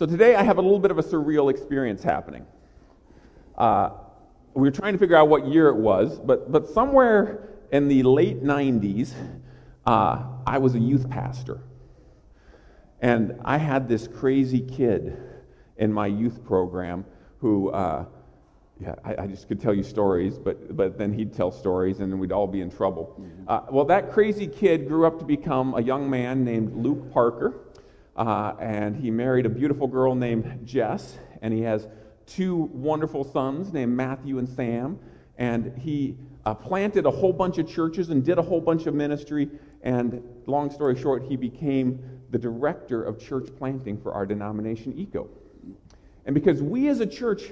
So today I have a little bit of a surreal experience happening. Uh, we were trying to figure out what year it was, but, but somewhere in the late 90s, uh, I was a youth pastor. And I had this crazy kid in my youth program who, uh, yeah, I, I, just could tell you stories, but, but then he'd tell stories and then we'd all be in trouble. Mm-hmm. Uh, well, that crazy kid grew up to become a young man named Luke Parker, uh, and he married a beautiful girl named Jess, and he has two wonderful sons named Matthew and Sam, and he uh, planted a whole bunch of churches and did a whole bunch of ministry. And long story short, he became the director of church planting for our denomination, ECO. And because we as a church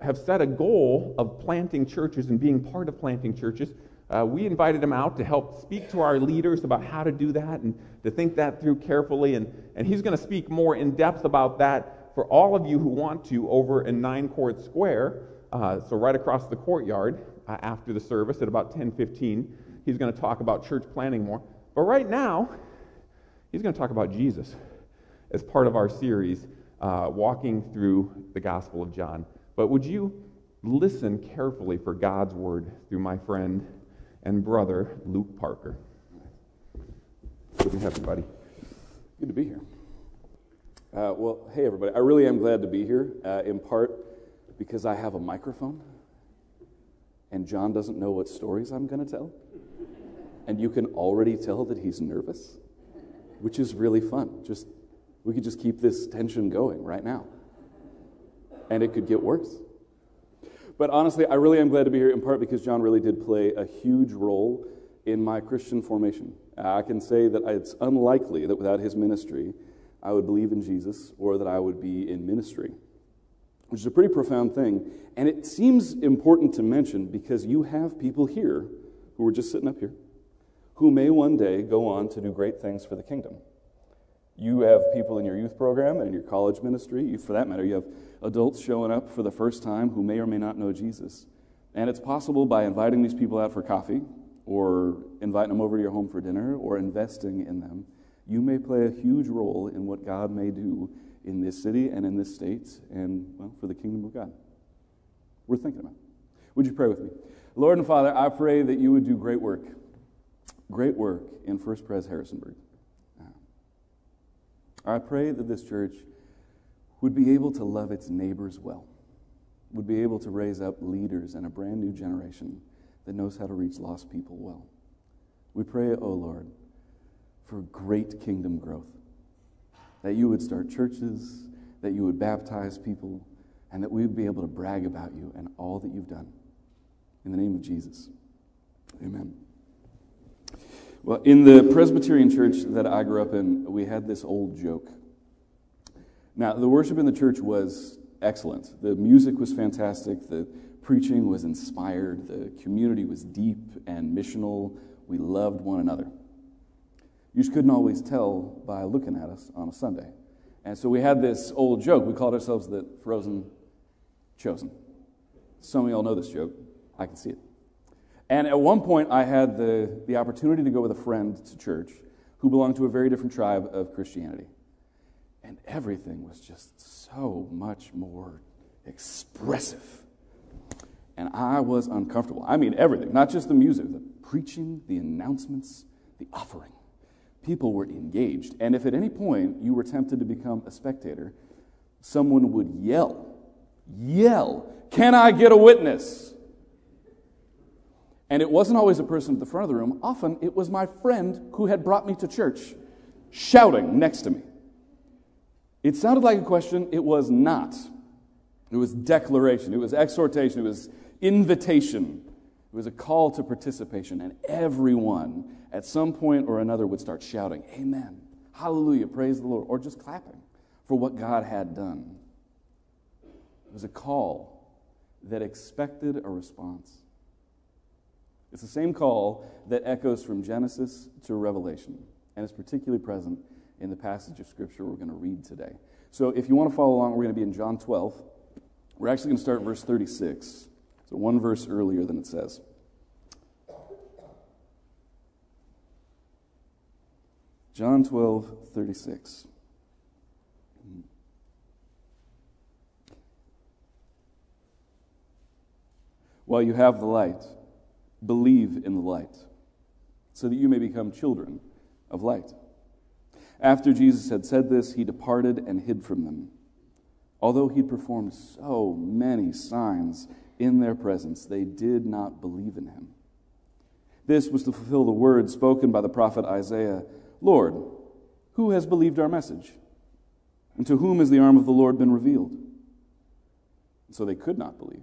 have set a goal of planting churches and being part of planting churches, uh, we invited him out to help speak to our leaders about how to do that and to think that through carefully. And, and he's going to speak more in depth about that for all of you who want to over in Nine Court Square, uh, so right across the courtyard uh, after the service at about 10:15. He's going to talk about church planning more. But right now, he's going to talk about Jesus as part of our series, uh, walking through the Gospel of John. But would you listen carefully for God's word through my friend and brother, Luke Parker? Good to have you, buddy. Good to be here. Uh, well, hey, everybody. I really am glad to be here, uh, in part because I have a microphone and John doesn't know what stories I'm going to tell. And you can already tell that he's nervous, which is really fun. Just we could just keep this tension going right now. And it could get worse. But honestly, I really am glad to be here in part because John really did play a huge role in my Christian formation. Uh, I can say that it's unlikely that without his ministry, I would believe in Jesus or that I would be in ministry which is a pretty profound thing. And it seems important to mention because you have people here who are just sitting up here who may one day go on to do great things for the kingdom. You have people in your youth program and in your college ministry. For that matter, you have adults showing up for the first time who may or may not know Jesus. And it's possible by inviting these people out for coffee or inviting them over to your home for dinner or investing in them, you may play a huge role in what God may do in this city and in this state and, well, for the kingdom of God. We're thinking about. Would you pray with me? Lord and Father, I pray that you would do great work, great work in First Pres Harrisonburg. I pray that this church would be able to love its neighbors well, would be able to raise up leaders and a brand new generation that knows how to reach lost people well. We pray, O oh Lord, for great kingdom growth that you would start churches, that you would baptize people, and that we would be able to brag about you and all that you've done. In the name of Jesus. Amen. Well, in the Presbyterian church that I grew up in, we had this old joke. Now, the worship in the church was excellent. The music was fantastic. The preaching was inspired. The community was deep and missional. We loved one another. You just couldn't always tell by looking at us on a Sunday. And so we had this old joke. We called ourselves the Frozen Chosen. Some of y'all know this joke. I can see it. And at one point, I had the, the opportunity to go with a friend to church who belonged to a very different tribe of Christianity. And everything was just so much more expressive. And I was uncomfortable. I mean, everything, not just the music, the preaching, the announcements, the offering people were engaged. And if at any point you were tempted to become a spectator, someone would yell, yell, Can I get a witness? And it wasn't always a person at the front of the room. Often it was my friend who had brought me to church shouting next to me. It sounded like a question, it was not. It was declaration, it was exhortation, it was invitation. It was a call to participation, and everyone at some point or another would start shouting, Amen, Hallelujah, praise the Lord, or just clapping for what God had done. It was a call that expected a response. It's the same call that echoes from Genesis to Revelation, and it's particularly present in the passage of Scripture we're going to read today. So if you want to follow along, we're going to be in John 12. We're actually going to start verse 36, so one verse earlier than it says. John 12, 36. While you have the light, believe in the light, so that you may become children of light. After Jesus had said this, he departed and hid from them. Although he performed so many signs in their presence, they did not believe in him. This was to fulfill the word spoken by the prophet Isaiah Lord, who has believed our message? And to whom has the arm of the Lord been revealed? So they could not believe,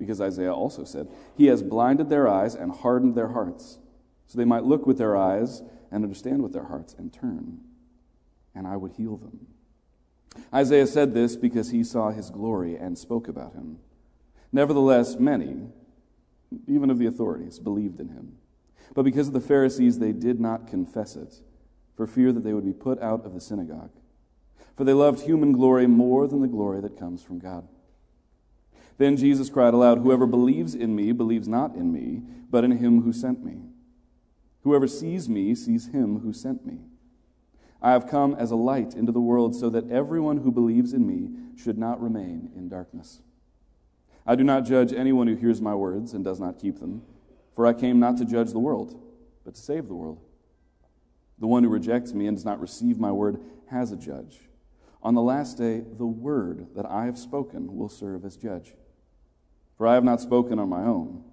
because Isaiah also said, He has blinded their eyes and hardened their hearts, so they might look with their eyes and understand with their hearts and turn, and I would heal them. Isaiah said this because he saw his glory and spoke about him. Nevertheless, many, even of the authorities, believed in him. But because of the Pharisees, they did not confess it, for fear that they would be put out of the synagogue. For they loved human glory more than the glory that comes from God. Then Jesus cried aloud, Whoever believes in me believes not in me, but in him who sent me. Whoever sees me sees him who sent me. I have come as a light into the world so that everyone who believes in me should not remain in darkness. I do not judge anyone who hears my words and does not keep them, for I came not to judge the world, but to save the world. The one who rejects me and does not receive my word has a judge. On the last day, the word that I have spoken will serve as judge. For I have not spoken on my own,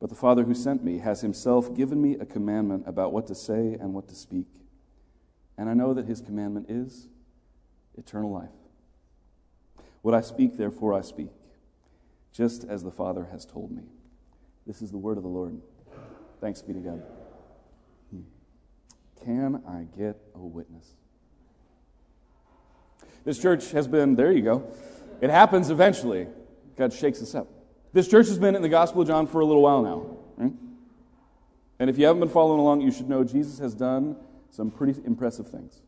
but the Father who sent me has himself given me a commandment about what to say and what to speak. And I know that his commandment is eternal life. What I speak, therefore, I speak, just as the Father has told me. This is the word of the Lord. Thanks be to God. Can I get a witness? This church has been, there you go. It happens eventually. God shakes us up. This church has been in the Gospel of John for a little while now. Right? And if you haven't been following along, you should know Jesus has done some pretty impressive things.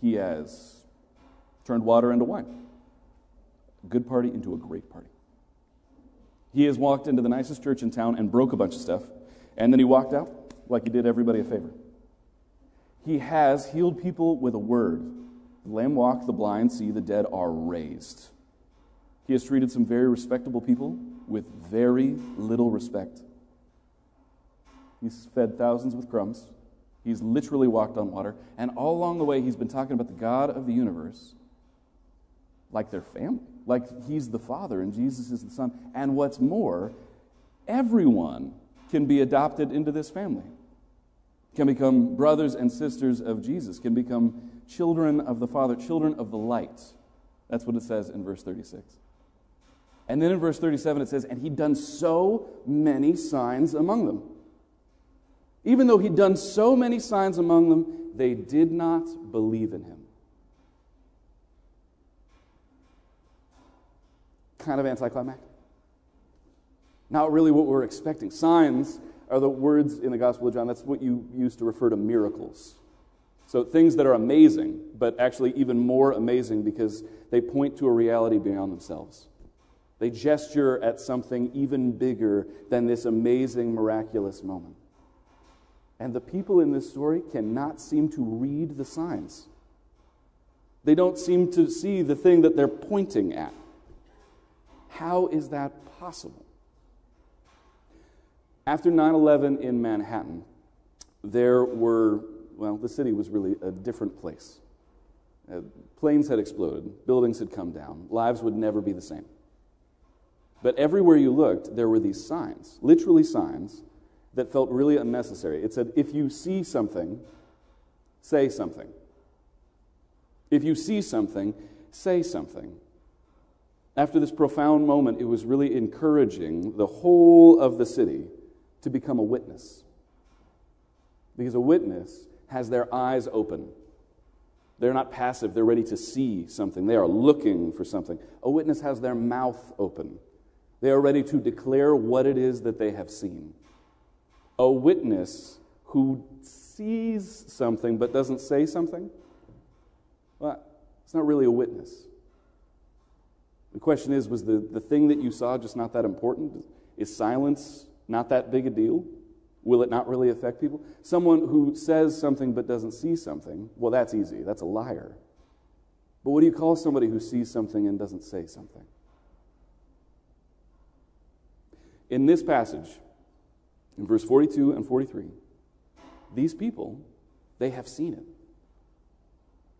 He has turned water into wine, a good party into a great party. He has walked into the nicest church in town and broke a bunch of stuff, and then he walked out like he did everybody a favor. He has healed people with a word. The lame walk, the blind see, the dead are raised. He has treated some very respectable people with very little respect. He's fed thousands with crumbs. He's literally walked on water. And all along the way, he's been talking about the God of the universe like their family, like he's the Father and Jesus is the Son. And what's more, everyone can be adopted into this family, can become brothers and sisters of Jesus, can become children of the Father, children of the light. That's what it says in verse 36. And then in verse 37, it says, And he'd done so many signs among them. Even though he'd done so many signs among them, they did not believe in him. Kind of anticlimactic. Not really what we're expecting. Signs are the words in the Gospel of John, that's what you use to refer to miracles. So things that are amazing, but actually even more amazing because they point to a reality beyond themselves. They gesture at something even bigger than this amazing, miraculous moment. And the people in this story cannot seem to read the signs. They don't seem to see the thing that they're pointing at. How is that possible? After 9 11 in Manhattan, there were, well, the city was really a different place. Uh, planes had exploded, buildings had come down, lives would never be the same. But everywhere you looked, there were these signs, literally signs, that felt really unnecessary. It said, if you see something, say something. If you see something, say something. After this profound moment, it was really encouraging the whole of the city to become a witness. Because a witness has their eyes open. They're not passive, they're ready to see something. They are looking for something. A witness has their mouth open. They are ready to declare what it is that they have seen a witness who sees something but doesn't say something, well, it's not really a witness. The question is was the, the thing that you saw just not that important? Is silence not that big a deal? Will it not really affect people? Someone who says something but doesn't see something, well, that's easy. That's a liar. But what do you call somebody who sees something and doesn't say something? In this passage, in verse 42 and 43, these people, they have seen it.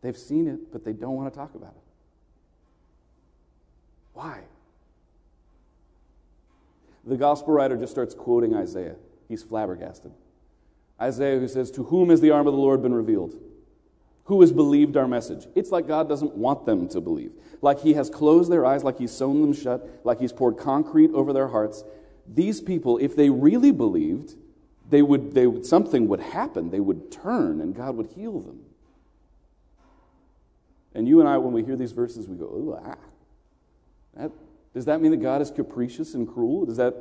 They've seen it, but they don't want to talk about it. Why? The gospel writer just starts quoting Isaiah. He's flabbergasted. Isaiah, who says, To whom has the arm of the Lord been revealed? Who has believed our message? It's like God doesn't want them to believe. Like He has closed their eyes, like He's sewn them shut, like He's poured concrete over their hearts. These people, if they really believed, they would, they would, something would happen. They would turn and God would heal them. And you and I, when we hear these verses, we go, ooh, ah. That, does that mean that God is capricious and cruel? Does that,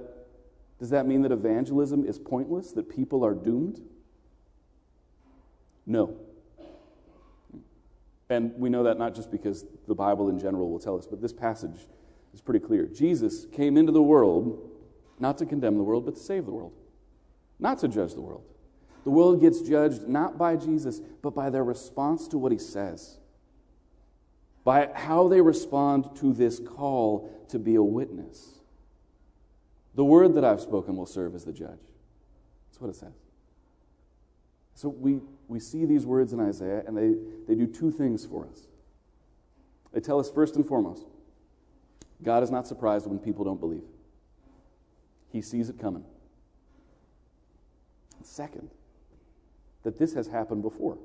does that mean that evangelism is pointless, that people are doomed? No. And we know that not just because the Bible in general will tell us, but this passage is pretty clear. Jesus came into the world not to condemn the world, but to save the world not to judge the world. The world gets judged not by Jesus, but by their response to what he says, by how they respond to this call to be a witness. The word that I've spoken will serve as the judge. That's what it says. So we, we see these words in Isaiah, and they, they do two things for us. They tell us, first and foremost, God is not surprised when people don't believe, He sees it coming. Second, that this has happened before.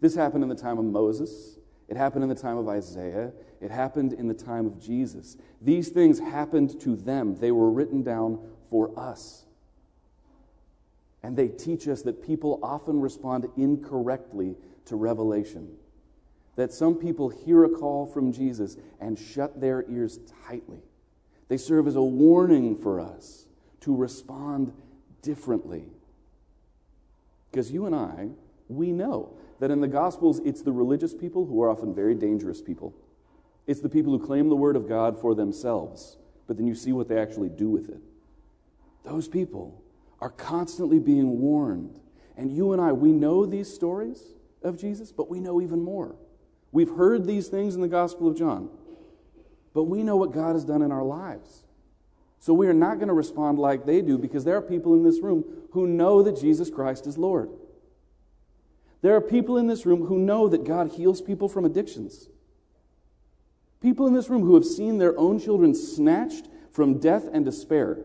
This happened in the time of Moses. It happened in the time of Isaiah. It happened in the time of Jesus. These things happened to them. They were written down for us. And they teach us that people often respond incorrectly to revelation. That some people hear a call from Jesus and shut their ears tightly. They serve as a warning for us to respond differently. Because you and I, we know that in the Gospels, it's the religious people who are often very dangerous people. It's the people who claim the Word of God for themselves, but then you see what they actually do with it. Those people are constantly being warned. And you and I, we know these stories of Jesus, but we know even more. We've heard these things in the Gospel of John, but we know what God has done in our lives. So we are not going to respond like they do because there are people in this room who know that Jesus Christ is Lord. There are people in this room who know that God heals people from addictions. People in this room who have seen their own children snatched from death and despair.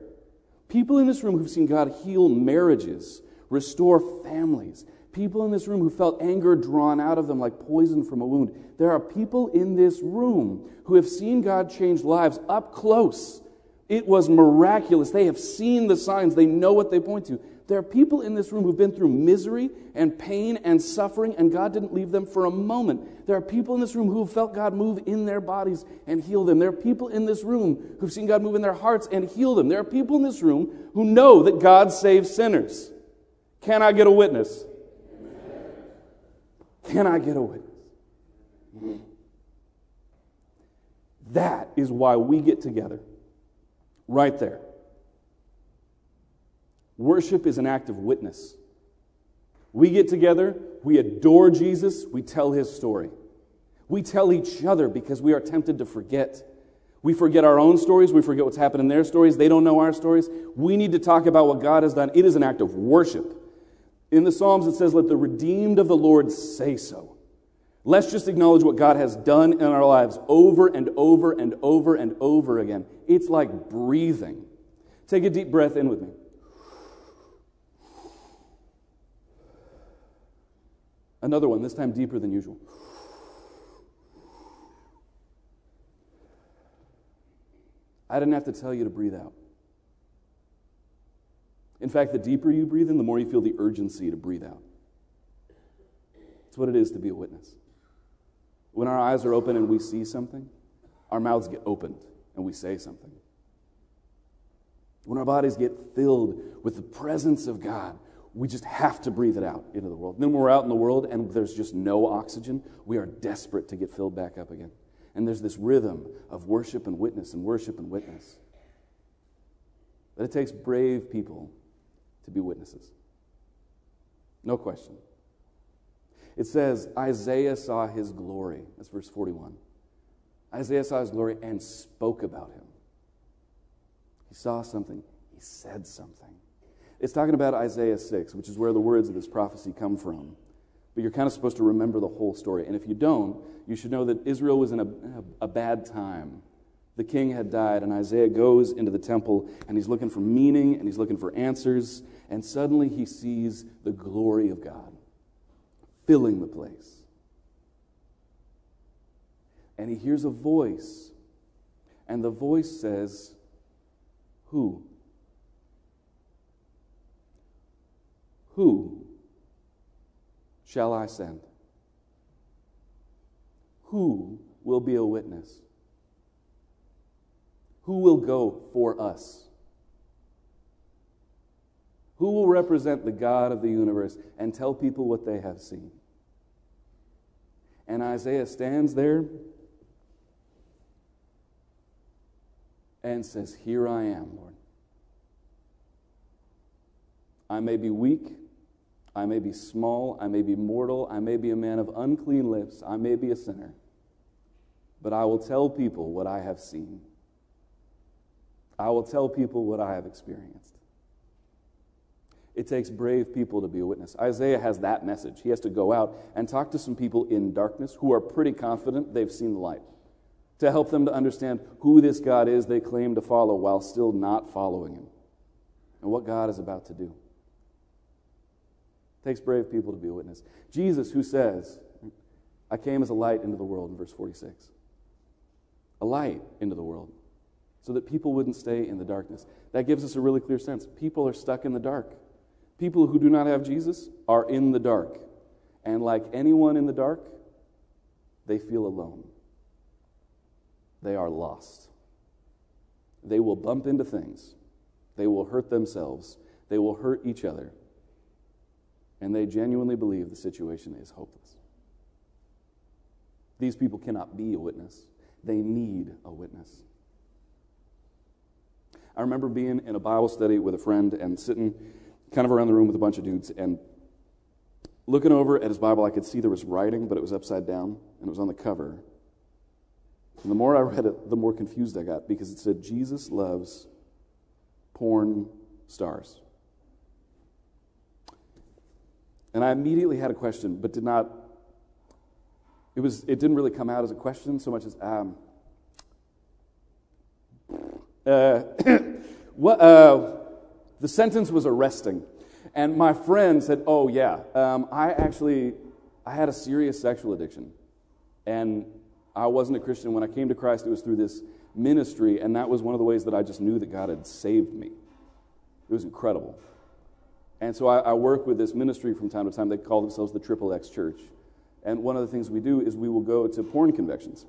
People in this room who've seen God heal marriages, restore families. People in this room who felt anger drawn out of them like poison from a wound. There are people in this room who have seen God change lives up close it was miraculous. They have seen the signs, they know what they point to. There are people in this room who've been through misery and pain and suffering, and God didn't leave them for a moment. There are people in this room who have felt God move in their bodies and heal them. There are people in this room who've seen God move in their hearts and heal them. There are people in this room who know that God saves sinners. Can I get a witness? Can I get a witness? That is why we get together Right there. Worship is an act of witness. We get together, we adore Jesus, we tell his story. We tell each other because we are tempted to forget. We forget our own stories, we forget what's happened in their stories, they don't know our stories. We need to talk about what God has done. It is an act of worship. In the Psalms, it says, Let the redeemed of the Lord say so. Let's just acknowledge what God has done in our lives over and over and over and over again. It's like breathing. Take a deep breath in with me. Another one, this time deeper than usual. I didn't have to tell you to breathe out. In fact, the deeper you breathe in, the more you feel the urgency to breathe out. It's what it is to be a witness. When our eyes are open and we see something, our mouths get opened and we say something. When our bodies get filled with the presence of God, we just have to breathe it out into the world. Then we're out in the world and there's just no oxygen, we are desperate to get filled back up again. And there's this rhythm of worship and witness and worship and witness. But it takes brave people to be witnesses. No question. It says, Isaiah saw his glory. That's verse 41. Isaiah saw his glory and spoke about him. He saw something. He said something. It's talking about Isaiah 6, which is where the words of this prophecy come from. But you're kind of supposed to remember the whole story. And if you don't, you should know that Israel was in a, a, bad time. The king had died, and Isaiah goes into the temple, and he's looking for meaning, and he's looking for answers. And suddenly he sees the glory of God filling the place. And he hears a voice, and the voice says, Who? Who shall I send? Who will be a witness? Who will go for us? Who will represent the God of the universe and tell people what they have seen? And Isaiah stands there and says, Here I am, Lord. I may be weak. I may be small. I may be mortal. I may be a man of unclean lips. I may be a sinner. But I will tell people what I have seen. I will tell people what I have experienced. It takes brave people to be a witness. Isaiah has that message. He has to go out and talk to some people in darkness who are pretty confident they've seen the light to help them to understand who this God is they claim to follow while still not following him and what God is about to do. It takes brave people to be a witness. Jesus, who says, I came as a light into the world in verse 46. A light into the world so that people wouldn't stay in the darkness. That gives us a really clear sense. People are stuck in the dark. People who do not have Jesus are in the dark. And like anyone in the dark, they feel alone. They are lost. They will bump into things. They will hurt themselves. They will hurt each other and they genuinely believe the situation is hopeless. These people cannot be a witness, they need a witness. I remember being in a Bible study with a friend and sitting kind of around the room with a bunch of dudes and looking over at his Bible, I could see there was writing, but it was upside down and it was on the cover. And the more I read it, the more confused I got because it said, Jesus loves porn stars. And I immediately had a question, but did not, it, was, it didn't really come out as a question so much as, um, uh, what, uh, the sentence was arresting. And my friend said, oh, yeah, um, I actually, I had a serious sexual addiction. And I wasn't a Christian. When I came to Christ, it was through this ministry, and that was one of the ways that I just knew that God had saved me. It was incredible. And so I, I, work with this ministry from time to time. They call themselves the Triple X Church. And one of the things we do is we will go to porn conventions,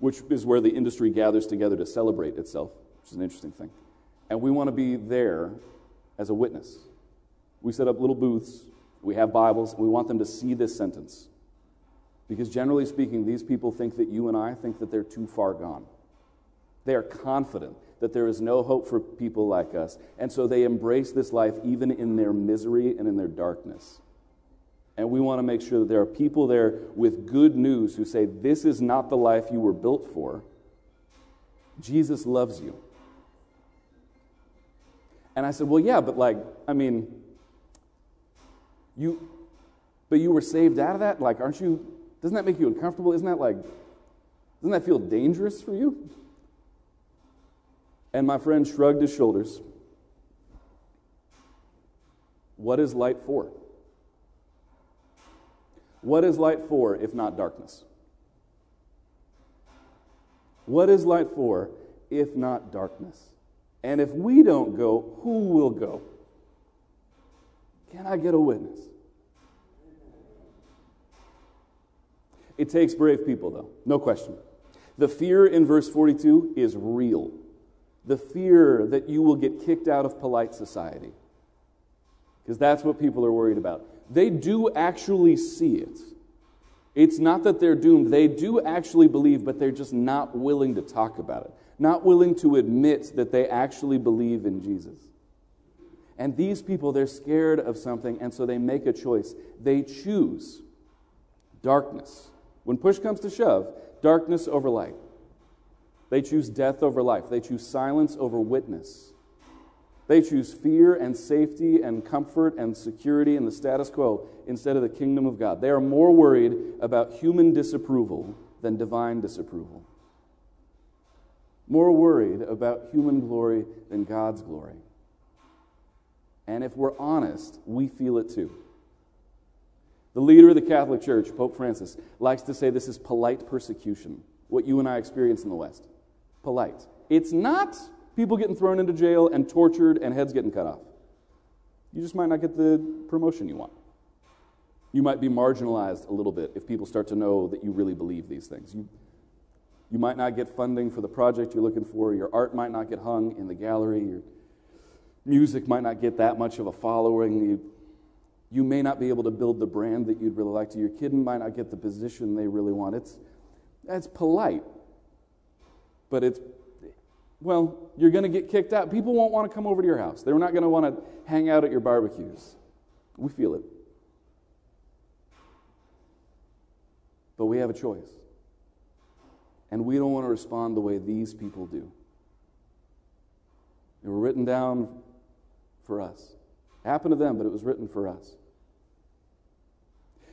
which is where the industry gathers together to celebrate itself, which is an interesting thing. And we want to be there as a witness. We set up little booths, we have Bibles, we want them to see this sentence. Because generally speaking, these people think that you and I think that they're too far gone. They are confident that there is no hope for people like us. And so they embrace this life even in their misery and in their darkness. And we want to make sure that there are people there with good news who say, This is not the life you were built for. Jesus loves you. And I said, Well, yeah, but like, I mean, you, but you were saved out of that? Like, aren't you, doesn't that make you uncomfortable? Isn't that like, doesn't that feel dangerous for you? And my friend shrugged his shoulders. What is light for? What is light for if not darkness? What is light for if not darkness? And if we don't go, who will go? Can I get a witness? It takes brave people, though, no question. The fear in verse 42 is real the fear that you will get kicked out of polite society. Because that's what people are worried about. They do actually see it. It's not that they're doomed. They do actually believe, but they're just not willing to talk about it, not willing to admit that they actually believe in Jesus. And these people, they're scared of something, and so they make a choice. They choose darkness. When push comes to shove, darkness over light. They choose death over life. They choose silence over witness. They choose fear and safety and comfort and security and the status quo instead of the kingdom of God. They are more worried about human disapproval than divine disapproval. More worried about human glory than God's glory. And if we're honest, we feel it too. The leader of the Catholic Church, Pope Francis, likes to say this is polite persecution, what you and I experience in the West. Polite. It's not people getting thrown into jail and tortured and heads getting cut off. You just might not get the promotion you want. You might be marginalized a little bit if people start to know that you really believe these things. You, you might not get funding for the project you're looking for. Your art might not get hung in the gallery. Your music might not get that much of a following. You, you may not be able to build the brand that you'd really like to. Your kid might not get the position they really want. It's, it's polite, but it's, well, you're going to get kicked out. People won't want to come over to your house. They're not going to want to hang out at your barbecues. We feel it. But we have a choice. And we don't want to respond the way these people do. They were written down for us. It happened to them, but it was written for us.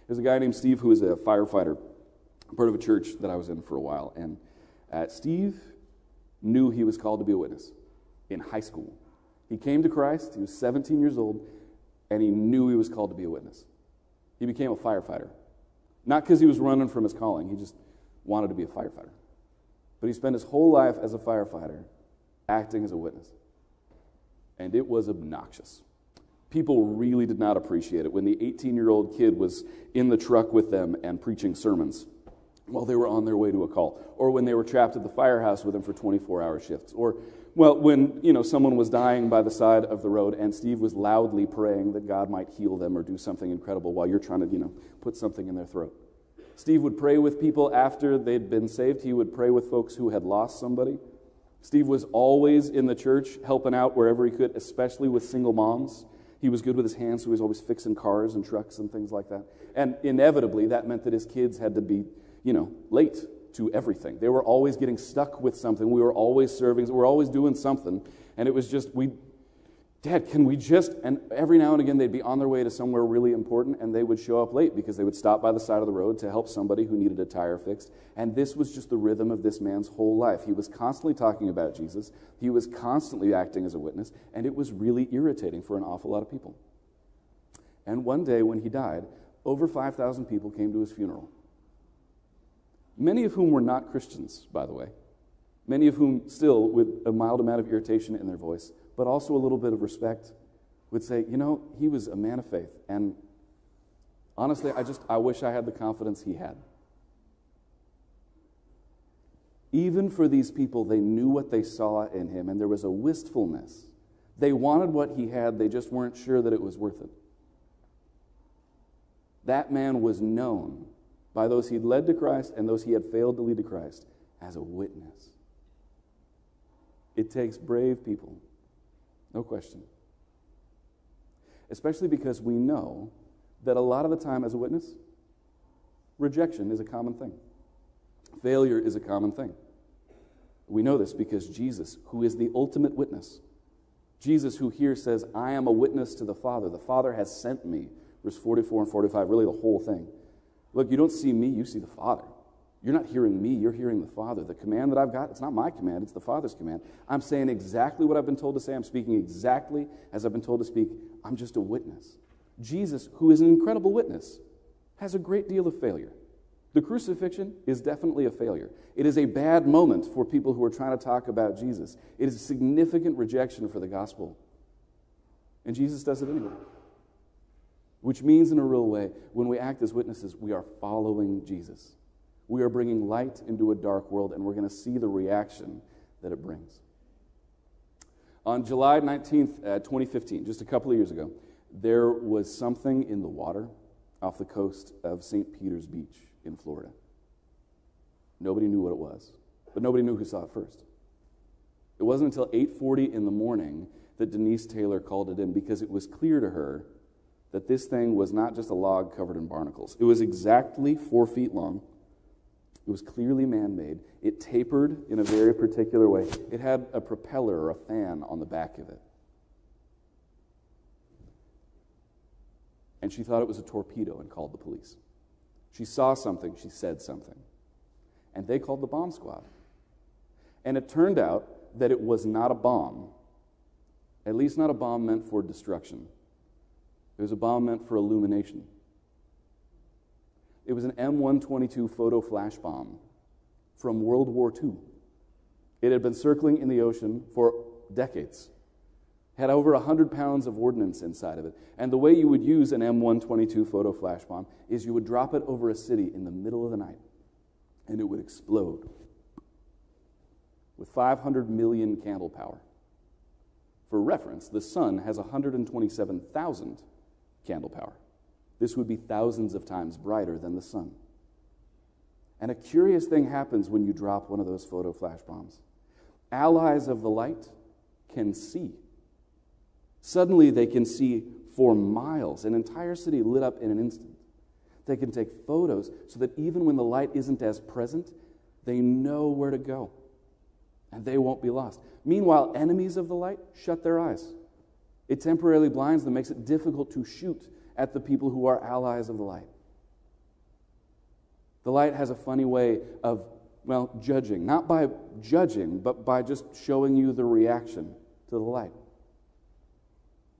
There's a guy named Steve who is a firefighter, part of a church that I was in for a while. And uh, Steve knew he was called to be a witness in high school. He came to Christ, he was 17 years old, and he knew he was called to be a witness. He became a firefighter. Not because he was running from his calling, he just wanted to be a firefighter. But he spent his whole life as a firefighter acting as a witness. And it was obnoxious. People really did not appreciate it when the 18 year old kid was in the truck with them and preaching sermons while they were on their way to a call, or when they were trapped at the firehouse with them for 24 hour shifts, or well, when you know someone was dying by the side of the road and Steve was loudly praying that God might heal them or do something incredible while you're trying to you know put something in their throat. Steve would pray with people after they'd been saved. He would pray with folks who had lost somebody. Steve was always in the church helping out wherever he could, especially with single moms. He was good with his hands, so he was always fixing cars and trucks and things like that. And inevitably, that meant that his kids had to be, you know, late to everything. They were always getting stuck with something. We were always serving. We were always doing something. And it was just, we, Dad, can we just, and every now and again they'd be on their way to somewhere really important and they would show up late because they would stop by the side of the road to help somebody who needed a tire fixed. And this was just the rhythm of this man's whole life. He was constantly talking about Jesus, he was constantly acting as a witness, and it was really irritating for an awful lot of people. And one day when he died, over 5,000 people came to his funeral. Many of whom were not Christians, by the way. Many of whom still, with a mild amount of irritation in their voice, but also a little bit of respect, would say, you know, he was a man of faith. And honestly, I just, I wish I had the confidence he had. Even for these people, they knew what they saw in him, and there was a wistfulness. They wanted what he had, they just weren't sure that it was worth it. That man was known by those he'd led to Christ and those he had failed to lead to Christ as a witness. It takes brave people no question. Especially because we know that a lot of the time, as a witness, rejection is a common thing, failure is a common thing. We know this because Jesus, who is the ultimate witness, Jesus, who here says, I am a witness to the Father, the Father has sent me, verse 44 and 45, really the whole thing. Look, you don't see me, you see the Father. You're not hearing me, you're hearing the Father. The command that I've got, it's not my command, it's the Father's command. I'm saying exactly what I've been told to say. I'm speaking exactly as I've been told to speak. I'm just a witness. Jesus, who is an incredible witness, has a great deal of failure. The crucifixion is definitely a failure. It is a bad moment for people who are trying to talk about Jesus. It is a significant rejection for the gospel. And Jesus does it anyway. Which means, in a real way, when we act as witnesses, we are following Jesus. We are bringing light into a dark world, and we're going to see the reaction that it brings. On July 19th, uh, 2015, just a couple of years ago, there was something in the water off the coast of St. Peter's Beach in Florida. Nobody knew what it was, but nobody knew who saw it first. It wasn't until 8:40 in the morning that Denise Taylor called it in because it was clear to her that this thing was not just a log covered in barnacles. It was exactly four feet long It was clearly man made. It tapered in a very particular way. It had a propeller or a fan on the back of it. And she thought it was a torpedo and called the police. She saw something, she said something. And they called the bomb squad. And it turned out that it was not a bomb, at least not a bomb meant for destruction. It was a bomb meant for illumination. It was an M122 photo flash bomb from World War II. It had been circling in the ocean for decades, had over 100 pounds of ordnance inside of it. And the way you would use an M122 photo flash bomb is you would drop it over a city in the middle of the night, and it would explode with 500 million candle power. For reference, the sun has 127,000 candle power. This would be thousands of times brighter than the sun. And a curious thing happens when you drop one of those photo flash bombs. Allies of the light can see. Suddenly, they can see for miles, an entire city lit up in an instant. They can take photos so that even when the light isn't as present, they know where to go and they won't be lost. Meanwhile, enemies of the light shut their eyes. It temporarily blinds them, makes it difficult to shoot at the people who are allies of the light. The light has a funny way of, well, judging, not by judging, but by just showing you the reaction to the light.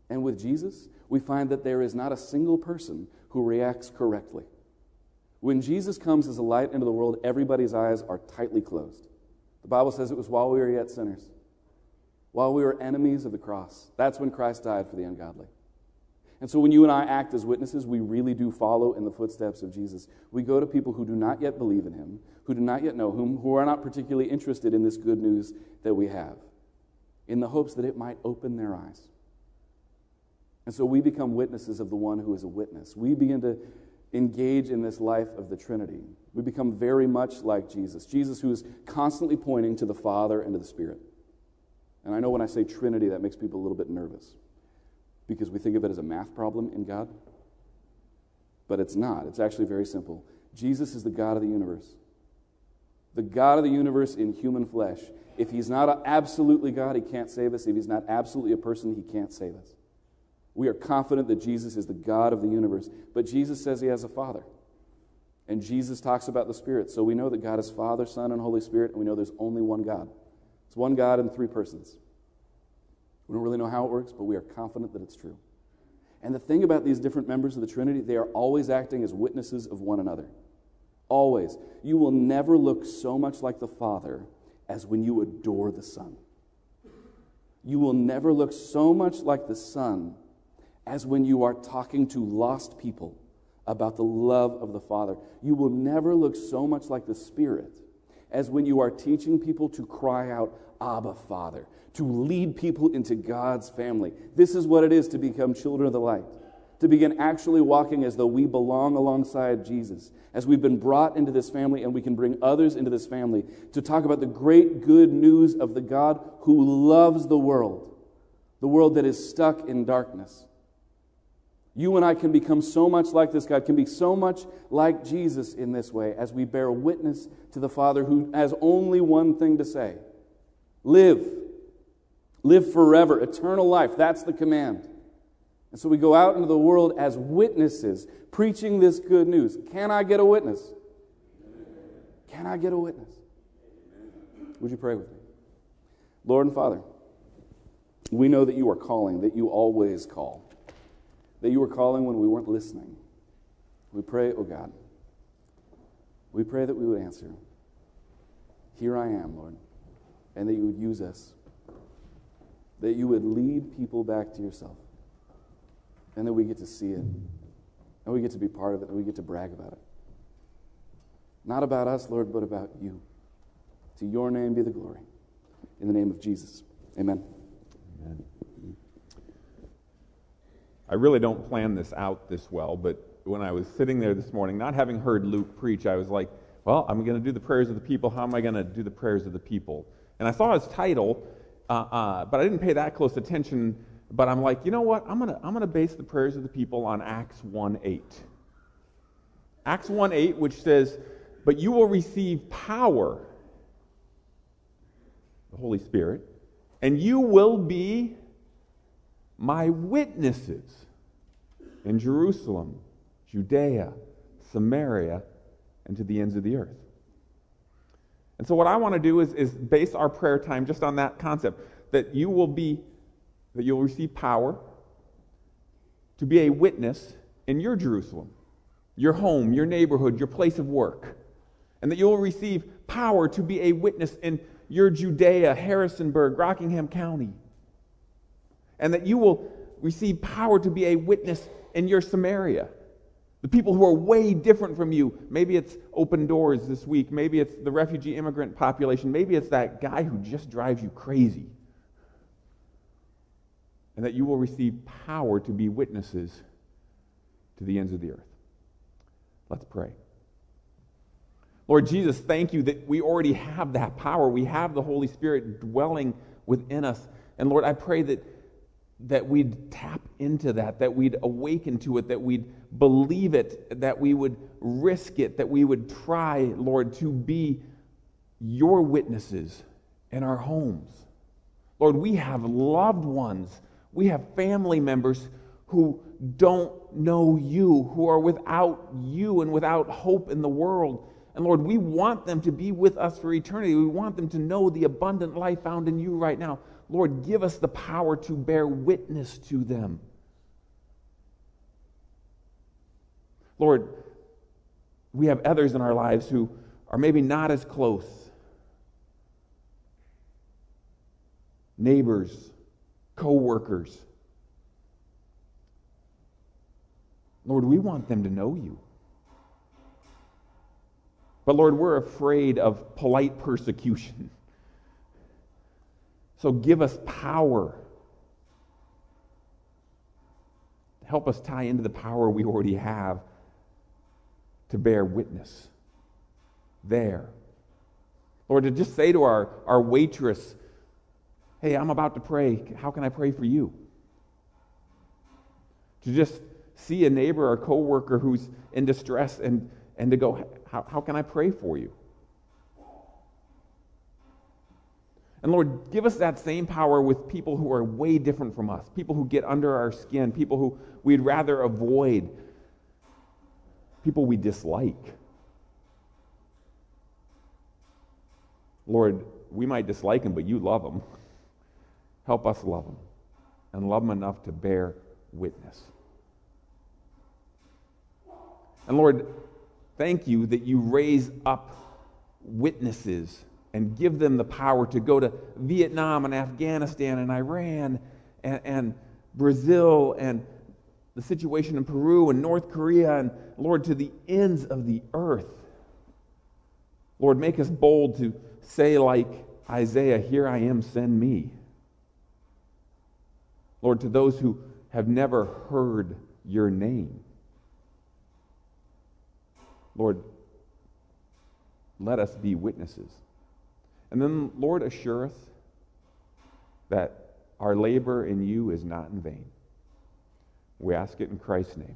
And with Jesus, we find that there is not a single person who reacts correctly. When Jesus comes as a light into the world, everybody's eyes are tightly closed. The Bible says it was while we were yet sinners, while we were enemies of the cross. That's when Christ died for the ungodly. And so when you and I act as witnesses, we really do follow in the footsteps of Jesus. We go to people who do not yet believe in him, who do not yet know him, who are not particularly interested in this good news that we have, in the hopes that it might open their eyes. And so we become witnesses of the one who is a witness. We begin to engage in this life of the Trinity. We become very much like Jesus. Jesus, who is constantly pointing to the Father and to the Spirit. And I know when I say Trinity, that makes people a little bit nervous because we think of it as a math problem in God. But it's not. It's actually very simple. Jesus is the God of the universe. The God of the universe in human flesh. If he's not absolutely God, he can't save us. If he's not absolutely a person, he can't save us. We are confident that Jesus is the God of the universe. But Jesus says he has a Father. And Jesus talks about the Spirit. So we know that God is Father, Son, and Holy Spirit, and we know there's only one God. It's one God in three persons. We don't really know how it works, but we are confident that it's true. And the thing about these different members of the Trinity, they are always acting as witnesses of one another. Always. You will never look so much like the Father as when you adore the Son. You will never look so much like the Son as when you are talking to lost people about the love of the Father. You will never look so much like the Spirit as when you are teaching people to cry out, Abba, Father, to lead people into God's family. This is what it is to become children of the light, to begin actually walking as though we belong alongside Jesus, as we've been brought into this family and we can bring others into this family, to talk about the great good news of the God who loves the world, the world that is stuck in darkness. You and I can become so much like this God, can be so much like Jesus in this way as we bear witness to the Father who has only one thing to say live. Live forever, eternal life. That's the command. And so we go out into the world as witnesses, preaching this good news. Can I get a witness? Can I get a witness? Would you pray with me? Lord and Father, we know that you are calling, that you always call that you were calling when we weren't listening. We pray, oh God, we pray that we would answer. Here I am, Lord, and that you would use us, that you would lead people back to yourself, and that we get to see it, and we get to be part of it, and we get to brag about it. Not about us, Lord, but about you. To your name be the glory. In the name of Jesus. Amen. Amen. I really don't plan this out this well, but when I was sitting there this morning, not having heard Luke preach, I was like, well, I'm going to do the prayers of the people. How am I going to do the prayers of the people? And I saw his title, uh, uh, but I didn't pay that close attention. But I'm like, you know what? I'm going to I'm to base the prayers of the people on Acts 1 8. Acts 1 8, which says, But you will receive power, the Holy Spirit, and you will be my witnesses in Jerusalem, Judea, Samaria, and to the ends of the earth. And so, what I want to do is, is base our prayer time just on that concept that you will be, that you'll receive power to be a witness in your Jerusalem, your home, your neighborhood, your place of work. And that you'll receive power to be a witness in your Judea, Harrisonburg, Rockingham County. And that you will receive power to be a witness in your Samaria. The people who are way different from you. Maybe it's open doors this week. Maybe it's the refugee immigrant population. Maybe it's that guy who just drives you crazy. And that you will receive power to be witnesses to the ends of the earth. Let's pray. Lord Jesus, thank you that we already have that power. We have the Holy Spirit dwelling within us. And Lord, I pray that, that we'd tap into that, that we'd awaken to it, that we'd believe it, that we would risk it, that we would try, Lord, to be your witnesses in our homes. Lord, we have loved ones, we have family members who don't know you, who are without you and without hope in the world. And Lord, we want them to be with us for eternity. We want them to know the abundant life found in you right now. Lord, give us the power to bear witness to them. Lord, we have others in our lives who are maybe not as close neighbors, co workers. Lord, we want them to know you. But Lord, we're afraid of polite persecution. So give us power. Help us tie into the power we already have to bear witness there. Lord, to just say to our, our waitress, hey, I'm about to pray. How can I pray for you? To just see a neighbor or coworker who's in distress and, and to go, how, how can I pray for you? And Lord, give us that same power with people who are way different from us, people who get under our skin, people who we'd rather avoid, people we dislike. Lord, we might dislike them, but you love them. Help us love them and love them enough to bear witness. And Lord, thank you that you raise up witnesses and give them the power to go to Vietnam and Afghanistan and Iran and, and Brazil and the situation in Peru and North Korea and, Lord, to the ends of the earth. Lord, make us bold to say, like Isaiah, Here I am, send me. Lord, to those who have never heard your name. Lord, let us be witnesses. And then, Lord, assure us that our labor in you is not in vain. We ask it in Christ's name.